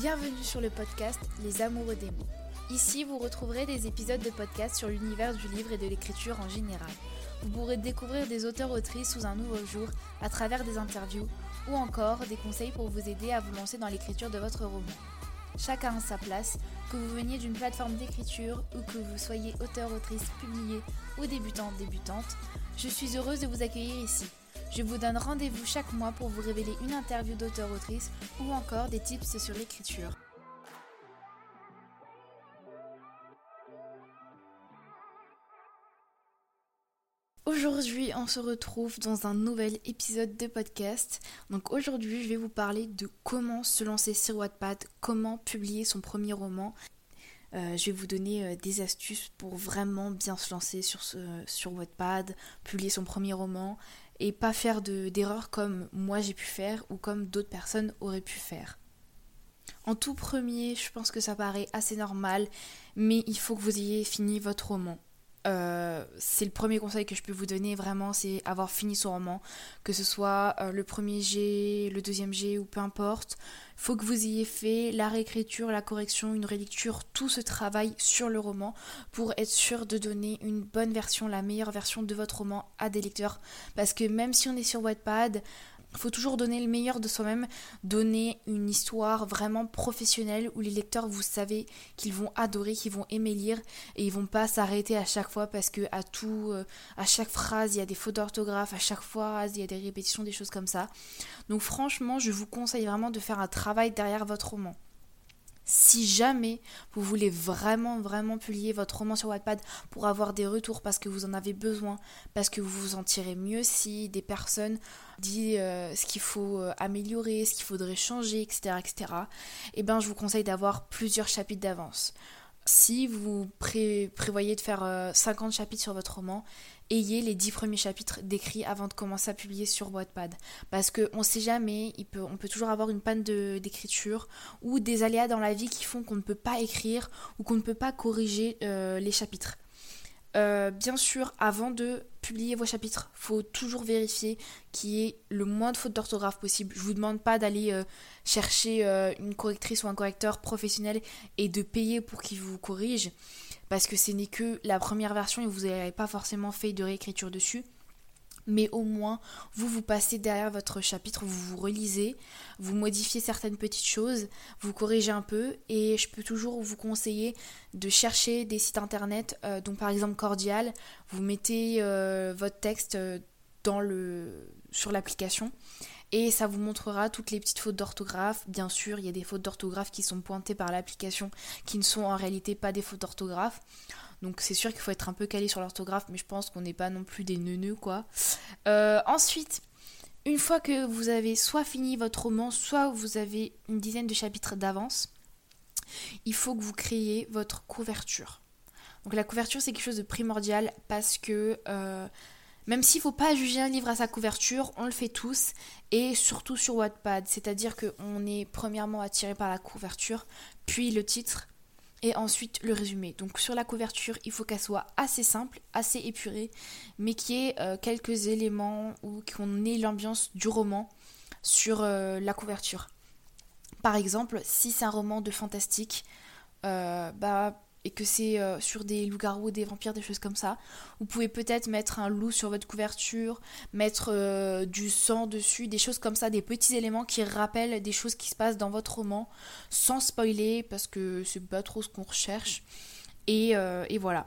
Bienvenue sur le podcast Les Amoureux des mots. Ici, vous retrouverez des épisodes de podcast sur l'univers du livre et de l'écriture en général. Vous pourrez découvrir des auteurs-autrices sous un nouveau jour à travers des interviews ou encore des conseils pour vous aider à vous lancer dans l'écriture de votre roman. Chacun a sa place, que vous veniez d'une plateforme d'écriture ou que vous soyez auteur-autrice publié ou débutante-débutante, je suis heureuse de vous accueillir ici. Je vous donne rendez-vous chaque mois pour vous révéler une interview d'auteur-autrice ou encore des tips sur l'écriture. Aujourd'hui, on se retrouve dans un nouvel épisode de podcast. Donc aujourd'hui, je vais vous parler de comment se lancer sur Wattpad, comment publier son premier roman. Euh, je vais vous donner euh, des astuces pour vraiment bien se lancer sur, ce, sur Wattpad, publier son premier roman et pas faire d'erreurs comme moi j'ai pu faire ou comme d'autres personnes auraient pu faire. En tout premier, je pense que ça paraît assez normal, mais il faut que vous ayez fini votre roman. Euh, c'est le premier conseil que je peux vous donner vraiment, c'est avoir fini son roman, que ce soit euh, le premier G, le deuxième G ou peu importe. Il faut que vous ayez fait la réécriture, la correction, une relecture, tout ce travail sur le roman pour être sûr de donner une bonne version, la meilleure version de votre roman à des lecteurs. Parce que même si on est sur Wattpad, faut toujours donner le meilleur de soi-même, donner une histoire vraiment professionnelle où les lecteurs, vous savez qu'ils vont adorer, qu'ils vont aimer lire et ils vont pas s'arrêter à chaque fois parce que tout, euh, à chaque phrase, il y a des fautes d'orthographe, à chaque phrase, il y a des répétitions, des choses comme ça. Donc franchement, je vous conseille vraiment de faire un travail derrière votre roman. Si jamais vous voulez vraiment, vraiment publier votre roman sur Wattpad pour avoir des retours parce que vous en avez besoin, parce que vous vous en tirez mieux si des personnes disent euh, ce qu'il faut euh, améliorer, ce qu'il faudrait changer, etc., etc., eh ben, je vous conseille d'avoir plusieurs chapitres d'avance. Si vous prévoyez de faire 50 euh, chapitres sur votre roman, ayez les 10 premiers chapitres décrits avant de commencer à publier sur Wattpad. Parce qu'on ne sait jamais, on peut toujours avoir une panne d'écriture ou des aléas dans la vie qui font qu'on ne peut pas écrire ou qu'on ne peut pas corriger euh, les chapitres. Euh, bien sûr, avant de publier vos chapitres, faut toujours vérifier qu'il y ait le moins de fautes d'orthographe possible. Je vous demande pas d'aller euh, chercher euh, une correctrice ou un correcteur professionnel et de payer pour qu'il vous corrige, parce que ce n'est que la première version et vous n'avez pas forcément fait de réécriture dessus mais au moins vous vous passez derrière votre chapitre, vous vous relisez, vous modifiez certaines petites choses, vous corrigez un peu et je peux toujours vous conseiller de chercher des sites internet, euh, donc par exemple Cordial, vous mettez euh, votre texte euh, sur l'application et ça vous montrera toutes les petites fautes d'orthographe. Bien sûr, il y a des fautes d'orthographe qui sont pointées par l'application qui ne sont en réalité pas des fautes d'orthographe. Donc c'est sûr qu'il faut être un peu calé sur l'orthographe, mais je pense qu'on n'est pas non plus des neuneux quoi. Euh, ensuite, une fois que vous avez soit fini votre roman, soit vous avez une dizaine de chapitres d'avance, il faut que vous créiez votre couverture. Donc la couverture c'est quelque chose de primordial parce que euh, même s'il ne faut pas juger un livre à sa couverture, on le fait tous et surtout sur Wattpad, c'est-à-dire qu'on est premièrement attiré par la couverture, puis le titre, et ensuite le résumé. Donc sur la couverture, il faut qu'elle soit assez simple, assez épurée, mais qu'il y ait euh, quelques éléments ou qu'on ait l'ambiance du roman sur euh, la couverture. Par exemple, si c'est un roman de fantastique, euh, bah et que c'est euh, sur des loups-garous, des vampires, des choses comme ça. Vous pouvez peut-être mettre un loup sur votre couverture, mettre euh, du sang dessus, des choses comme ça, des petits éléments qui rappellent des choses qui se passent dans votre roman, sans spoiler, parce que c'est pas trop ce qu'on recherche. Et, euh, et, voilà.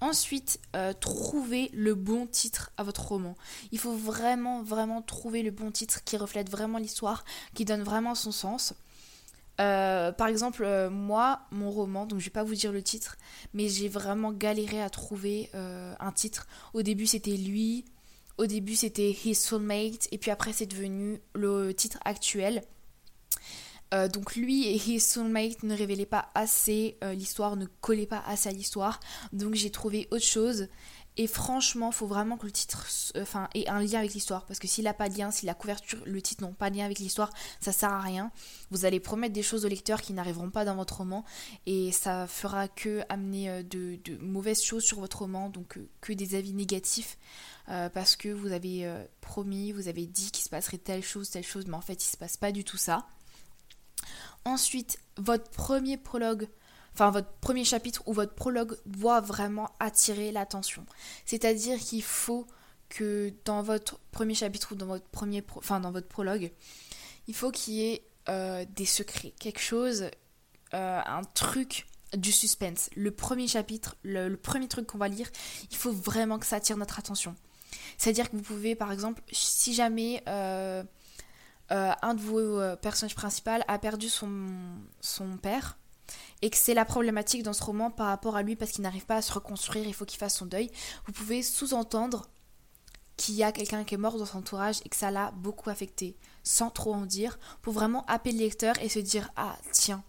Ensuite, trouvez le bon titre à votre roman. Il faut vraiment, vraiment trouver le bon titre qui reflète vraiment l'histoire, qui donne vraiment son sens. Euh, par exemple, euh, moi, mon roman, donc je vais pas vous dire le titre, mais j'ai vraiment galéré à trouver euh, un titre. Au début, c'était lui, au début, c'était His Soulmate, et puis après, c'est devenu le titre actuel. donc lui et His Soulmate ne révélaient pas assez l'histoire, ne collaient pas assez à l'histoire, donc j'ai trouvé autre chose. Et franchement, faut vraiment que le titre enfin, ait un lien avec l'histoire. Parce que s'il n'a pas de lien, si la couverture, le titre n'ont pas de lien avec l'histoire, ça sert à rien. Vous allez promettre des choses au lecteur qui n'arriveront pas dans votre roman. Et ça fera que amener euh, de, mauvaises choses sur votre roman, donc euh, que des avis négatifs. Euh, parce que vous avez promis, vous avez dit qu'il se passerait telle chose, telle chose, mais en fait il se passe pas du tout ça. Ensuite, votre premier prologue, enfin votre premier chapitre ou votre prologue doit vraiment attirer l'attention. C'est-à-dire qu'il faut que dans votre premier chapitre ou dans votre premier, enfin dans votre prologue, il faut qu'il y ait euh, des secrets, quelque chose, euh, un truc du suspense. Le premier chapitre, le, premier truc qu'on va lire, il faut vraiment que ça attire notre attention. C'est-à-dire que vous pouvez, par exemple, si jamais euh, un de vos personnages principaux a perdu son, son père, et que c'est la problématique dans ce roman par rapport à lui parce qu'il n'arrive pas à se reconstruire, il faut qu'il fasse son deuil, vous pouvez sous-entendre qu'il y a quelqu'un qui est mort dans son entourage et que ça l'a beaucoup affecté, sans trop en dire, pour vraiment appeler le lecteur et se dire Ah, tiens,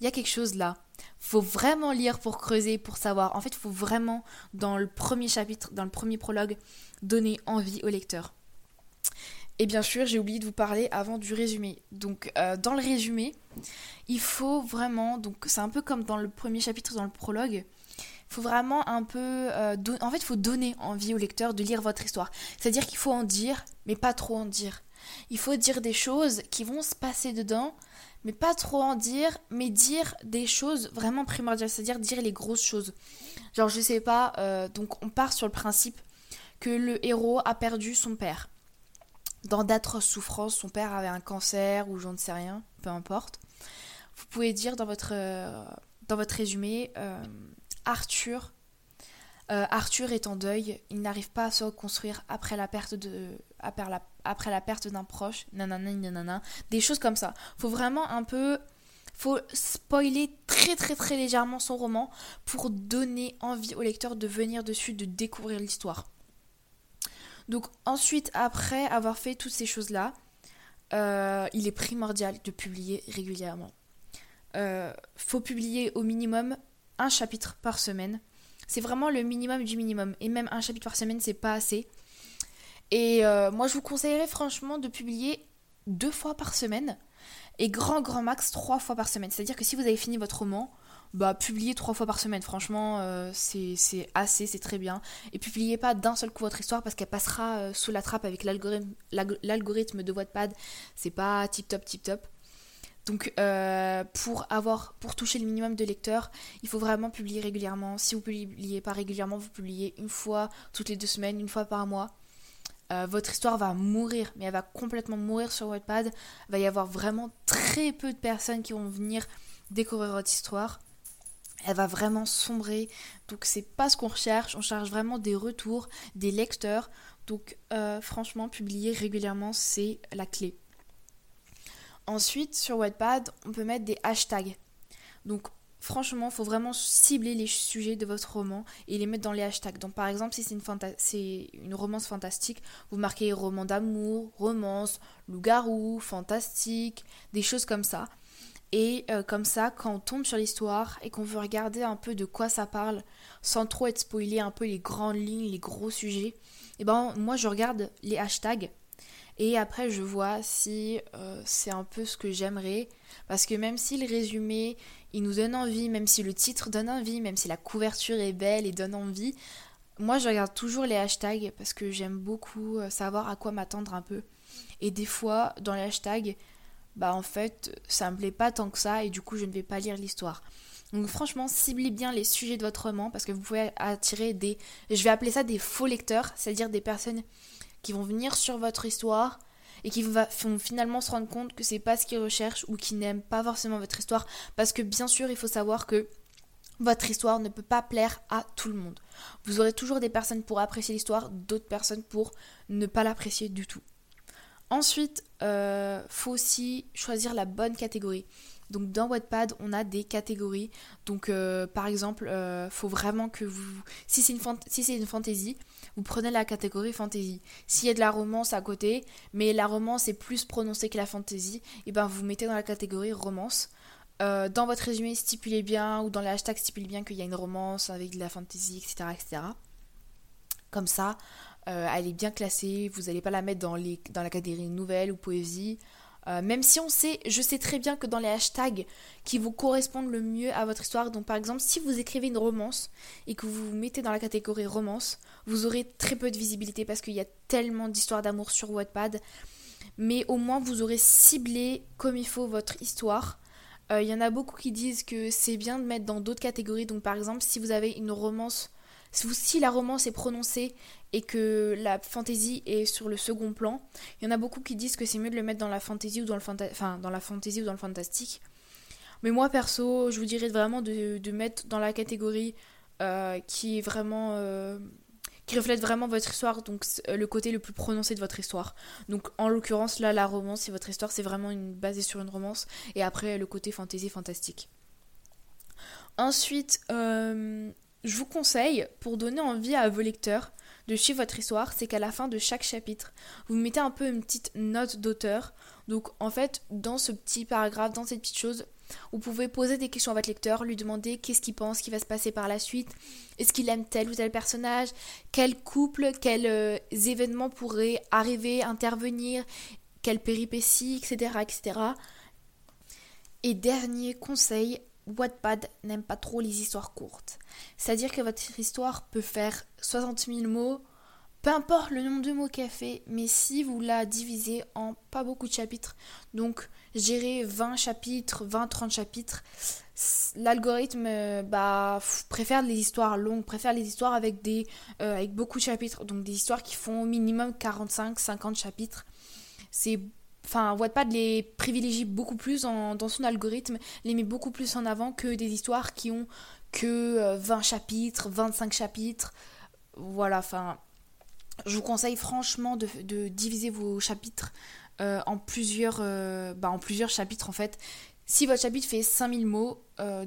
il y a quelque chose là. Faut vraiment lire pour creuser, pour savoir. En fait, il faut vraiment, dans le premier chapitre, dans le premier prologue, donner envie au lecteur. Et bien sûr, j'ai oublié de vous parler avant du résumé. Donc, euh, dans le résumé, il faut vraiment, donc c'est un peu comme dans le premier chapitre, dans le prologue, il faut vraiment un peu... Euh, en fait, il faut donner envie au lecteur de lire votre histoire. C'est-à-dire qu'il faut en dire, mais pas trop en dire. Il faut dire des choses qui vont se passer dedans, mais pas trop en dire, mais dire des choses vraiment primordiales, c'est-à-dire dire les grosses choses. Genre, je sais pas, euh, donc on part sur le principe que le héros a perdu son père. Dans d'atroces souffrances, son père avait un cancer ou j'en ne sais rien, peu importe. Vous pouvez dire dans votre, euh, dans votre résumé, Arthur, euh, Arthur est en deuil, il n'arrive pas à se reconstruire après la perte de après la, après la perte d'un proche, nanana, nanana, des choses comme ça. Faut vraiment un peu faut spoiler très très très légèrement son roman pour donner envie au lecteur de venir dessus, de découvrir l'histoire. Donc ensuite, après avoir fait toutes ces choses-là, euh, il est primordial de publier régulièrement. Euh, faut publier au minimum un chapitre par semaine. C'est vraiment le minimum du minimum. Et même un chapitre par semaine, c'est pas assez. Et euh, moi, je vous conseillerais franchement de publier deux fois par semaine. Et grand, grand max, trois fois par semaine. C'est-à-dire que si vous avez fini votre roman, bah publiez trois fois par semaine. Franchement, euh, c'est assez, c'est très bien. Et publiez pas d'un seul coup votre histoire parce qu'elle passera euh, sous la trappe avec l'algorithme de Wattpad. C'est pas tip top, tip top. Donc euh, pour avoir, pour toucher le minimum de lecteurs, il faut vraiment publier régulièrement. Si vous publiez pas régulièrement, vous publiez une fois toutes les deux semaines, une fois par mois. Votre histoire va mourir, mais elle va complètement mourir sur Wattpad. Il va y avoir vraiment très peu de personnes qui vont venir découvrir votre histoire. Elle va vraiment sombrer. Donc c'est pas ce qu'on recherche. On cherche vraiment des retours, des lecteurs. Donc euh, franchement, publier régulièrement, c'est la clé. Ensuite, sur Wattpad, on peut mettre des hashtags. Donc, franchement, il faut vraiment cibler les sujets de votre roman et les mettre dans les hashtags. Donc, par exemple, si c'est une, une, romance fantastique, vous marquez roman d'amour, romance, loup-garou, fantastique, des choses comme ça. Et euh, comme ça, quand on tombe sur l'histoire et qu'on veut regarder un peu de quoi ça parle, sans trop être spoilé un peu les grandes lignes, les gros sujets, et eh ben moi je regarde les hashtags et après, je vois si euh, c'est un peu ce que j'aimerais. Parce que même si le résumé, il nous donne envie, même si le titre donne envie, même si la couverture est belle et donne envie, moi, je regarde toujours les hashtags parce que j'aime beaucoup euh, savoir à quoi m'attendre un peu. Et des fois, dans les hashtags, bah en fait, ça me plaît pas tant que ça et du coup, je ne vais pas lire l'histoire. Donc franchement, ciblez bien les sujets de votre roman parce que vous pouvez attirer des... Je vais appeler ça des faux lecteurs, c'est-à-dire des personnes qui vont venir sur votre histoire et qui vont finalement se rendre compte que c'est pas ce qu'ils recherchent ou qui n'aiment pas forcément votre histoire parce que bien sûr il faut savoir que votre histoire ne peut pas plaire à tout le monde. Vous aurez toujours des personnes pour apprécier l'histoire, d'autres personnes pour ne pas l'apprécier du tout. Ensuite, euh, faut aussi choisir la bonne catégorie. Donc dans Wattpad, on a des catégories. Donc euh, par exemple, euh, faut vraiment que vous si c'est une si c'est une fantasy, vous prenez la catégorie fantasy. S'il y a de la romance à côté, mais la romance est plus prononcée que la fantasy, et eh ben vous mettez dans la catégorie romance. Euh, dans votre résumé, stipulez bien, ou dans les hashtags, stipulez bien qu'il y a une romance avec de la fantasy, etc. etc. Comme ça, elle est bien classée, vous n'allez pas la mettre dans, la catégorie nouvelle ou poésie. Euh, même si on sait, je sais très bien que dans les hashtags qui vous correspondent le mieux à votre histoire, donc par exemple si vous écrivez une romance et que vous vous mettez dans la catégorie romance, vous aurez très peu de visibilité parce qu'il y a tellement d'histoires d'amour sur Wattpad. Mais au moins vous aurez ciblé comme il faut votre histoire Il y en a beaucoup qui disent que c'est bien de mettre dans d'autres catégories. Donc par exemple, si vous avez une romance, si la romance est prononcée et que la fantasy est sur le second plan, il y en a beaucoup qui disent que c'est mieux de le mettre dans la fantasy ou dans le enfin, dans la fantasy ou dans le fantastique. Mais moi perso, je vous dirais vraiment de, mettre dans la catégorie euh, qui est vraiment euh, qui reflète vraiment votre histoire, donc euh, le côté le plus prononcé de votre histoire. Donc en l'occurrence là, la romance, et votre histoire, c'est vraiment une, basée sur une romance, et après le côté fantasy fantastique. Ensuite, je vous conseille, pour donner envie à vos lecteurs de suivre votre histoire, c'est qu'à la fin de chaque chapitre, vous mettez un peu une petite note d'auteur. Donc en fait, dans ce petit paragraphe, dans cette petite chose, vous pouvez poser des questions à votre lecteur, lui demander qu'est-ce qu'il pense qui va se passer par la suite, est-ce qu'il aime tel ou tel personnage, quel couple, quels euh, événements pourraient arriver, intervenir, quelle péripéties, etc., etc. Et dernier conseil, Wattpad n'aime pas trop les histoires courtes. C'est-à-dire que votre histoire peut faire 60 000 mots, peu importe le nombre de mots qu'elle fait, mais si vous la divisez en pas beaucoup de chapitres, donc gérer 20 chapitres, 20-30 chapitres, l'algorithme euh, bah, préfère les histoires longues, préfère les histoires avec, des, euh, avec beaucoup de chapitres, donc des histoires qui font au minimum 45-50 chapitres. C'est enfin Wattpad les privilégie beaucoup plus dans son algorithme, les met beaucoup plus en avant que des histoires qui ont que 20 euh, chapitres, 25 chapitres. Voilà, enfin je vous conseille franchement de, diviser vos chapitres euh, en, plusieurs, euh, bah, en plusieurs chapitres en fait. Si votre chapitre fait 5000 mots,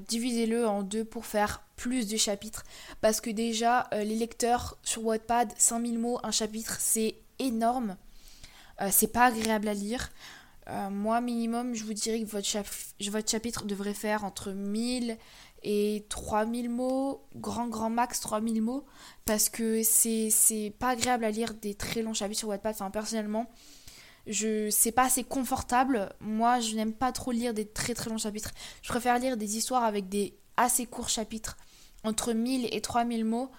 divisez-le en deux pour faire plus de chapitres. Parce que déjà, les lecteurs sur Wattpad, 5000 mots, un chapitre, c'est énorme. C'est pas agréable à lire. moi, minimum, je vous dirais que votre, votre chapitre devrait faire entre 1000 et 3000 mots, grand grand max 3000 mots, parce que c'est pas agréable à lire des très longs chapitres sur Wattpad. Enfin, personnellement, je c'est pas assez confortable. Moi, je n'aime pas trop lire des très très longs chapitres. Je préfère lire des histoires avec des assez courts chapitres, entre 1000 et 3000 mots,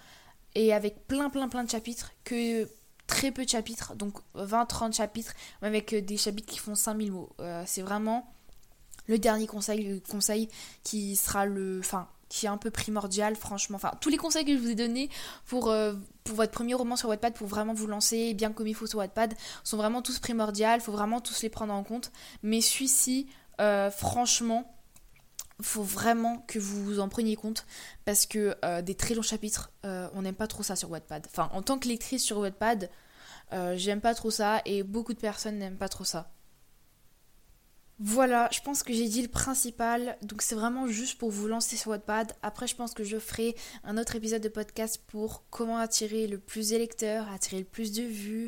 et avec plein plein plein de chapitres, que très peu de chapitres, donc 20-30 chapitres, avec des chapitres qui font 5000 mots. Euh, c'est vraiment le dernier conseil, le conseil qui sera le. Enfin, qui est un peu primordial, franchement. Enfin, tous les conseils que je vous ai donnés pour, euh, pour votre premier roman sur Wattpad, pour vraiment vous lancer bien comme il faut sur Wattpad, sont vraiment tous primordiaux. Faut vraiment tous les prendre en compte. Mais celui-ci, euh, franchement, faut vraiment que vous en preniez compte parce que euh, des très longs chapitres, on n'aime pas trop ça sur Wattpad. Enfin, en tant que lectrice sur Wattpad, j'aime pas trop ça et beaucoup de personnes n'aiment pas trop ça. Voilà, je pense que j'ai dit le principal. Donc c'est vraiment juste pour vous lancer sur Wattpad. Après, je pense que je ferai un autre épisode de podcast pour comment attirer le plus de lecteurs, attirer le plus de vues,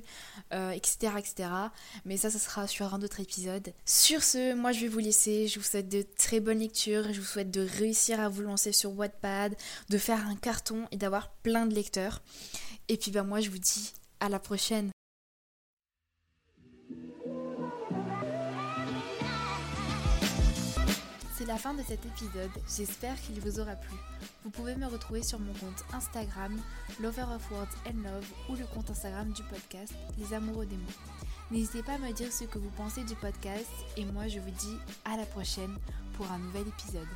etc., euh, etc. Mais ça, ça sera sur un autre épisode. Sur ce, moi je vais vous laisser. Je vous souhaite de très bonnes lectures. Je vous souhaite de réussir à vous lancer sur Wattpad, de faire un carton et d'avoir plein de lecteurs. Et puis bah moi je vous dis à la prochaine. C'est la fin de cet épisode, j'espère qu'il vous aura plu. Vous pouvez me retrouver sur mon compte Instagram, Lover of Words and Love, ou le compte Instagram du podcast, Les Amoureux des mots. N'hésitez pas à me dire ce que vous pensez du podcast, et moi je vous dis à la prochaine pour un nouvel épisode.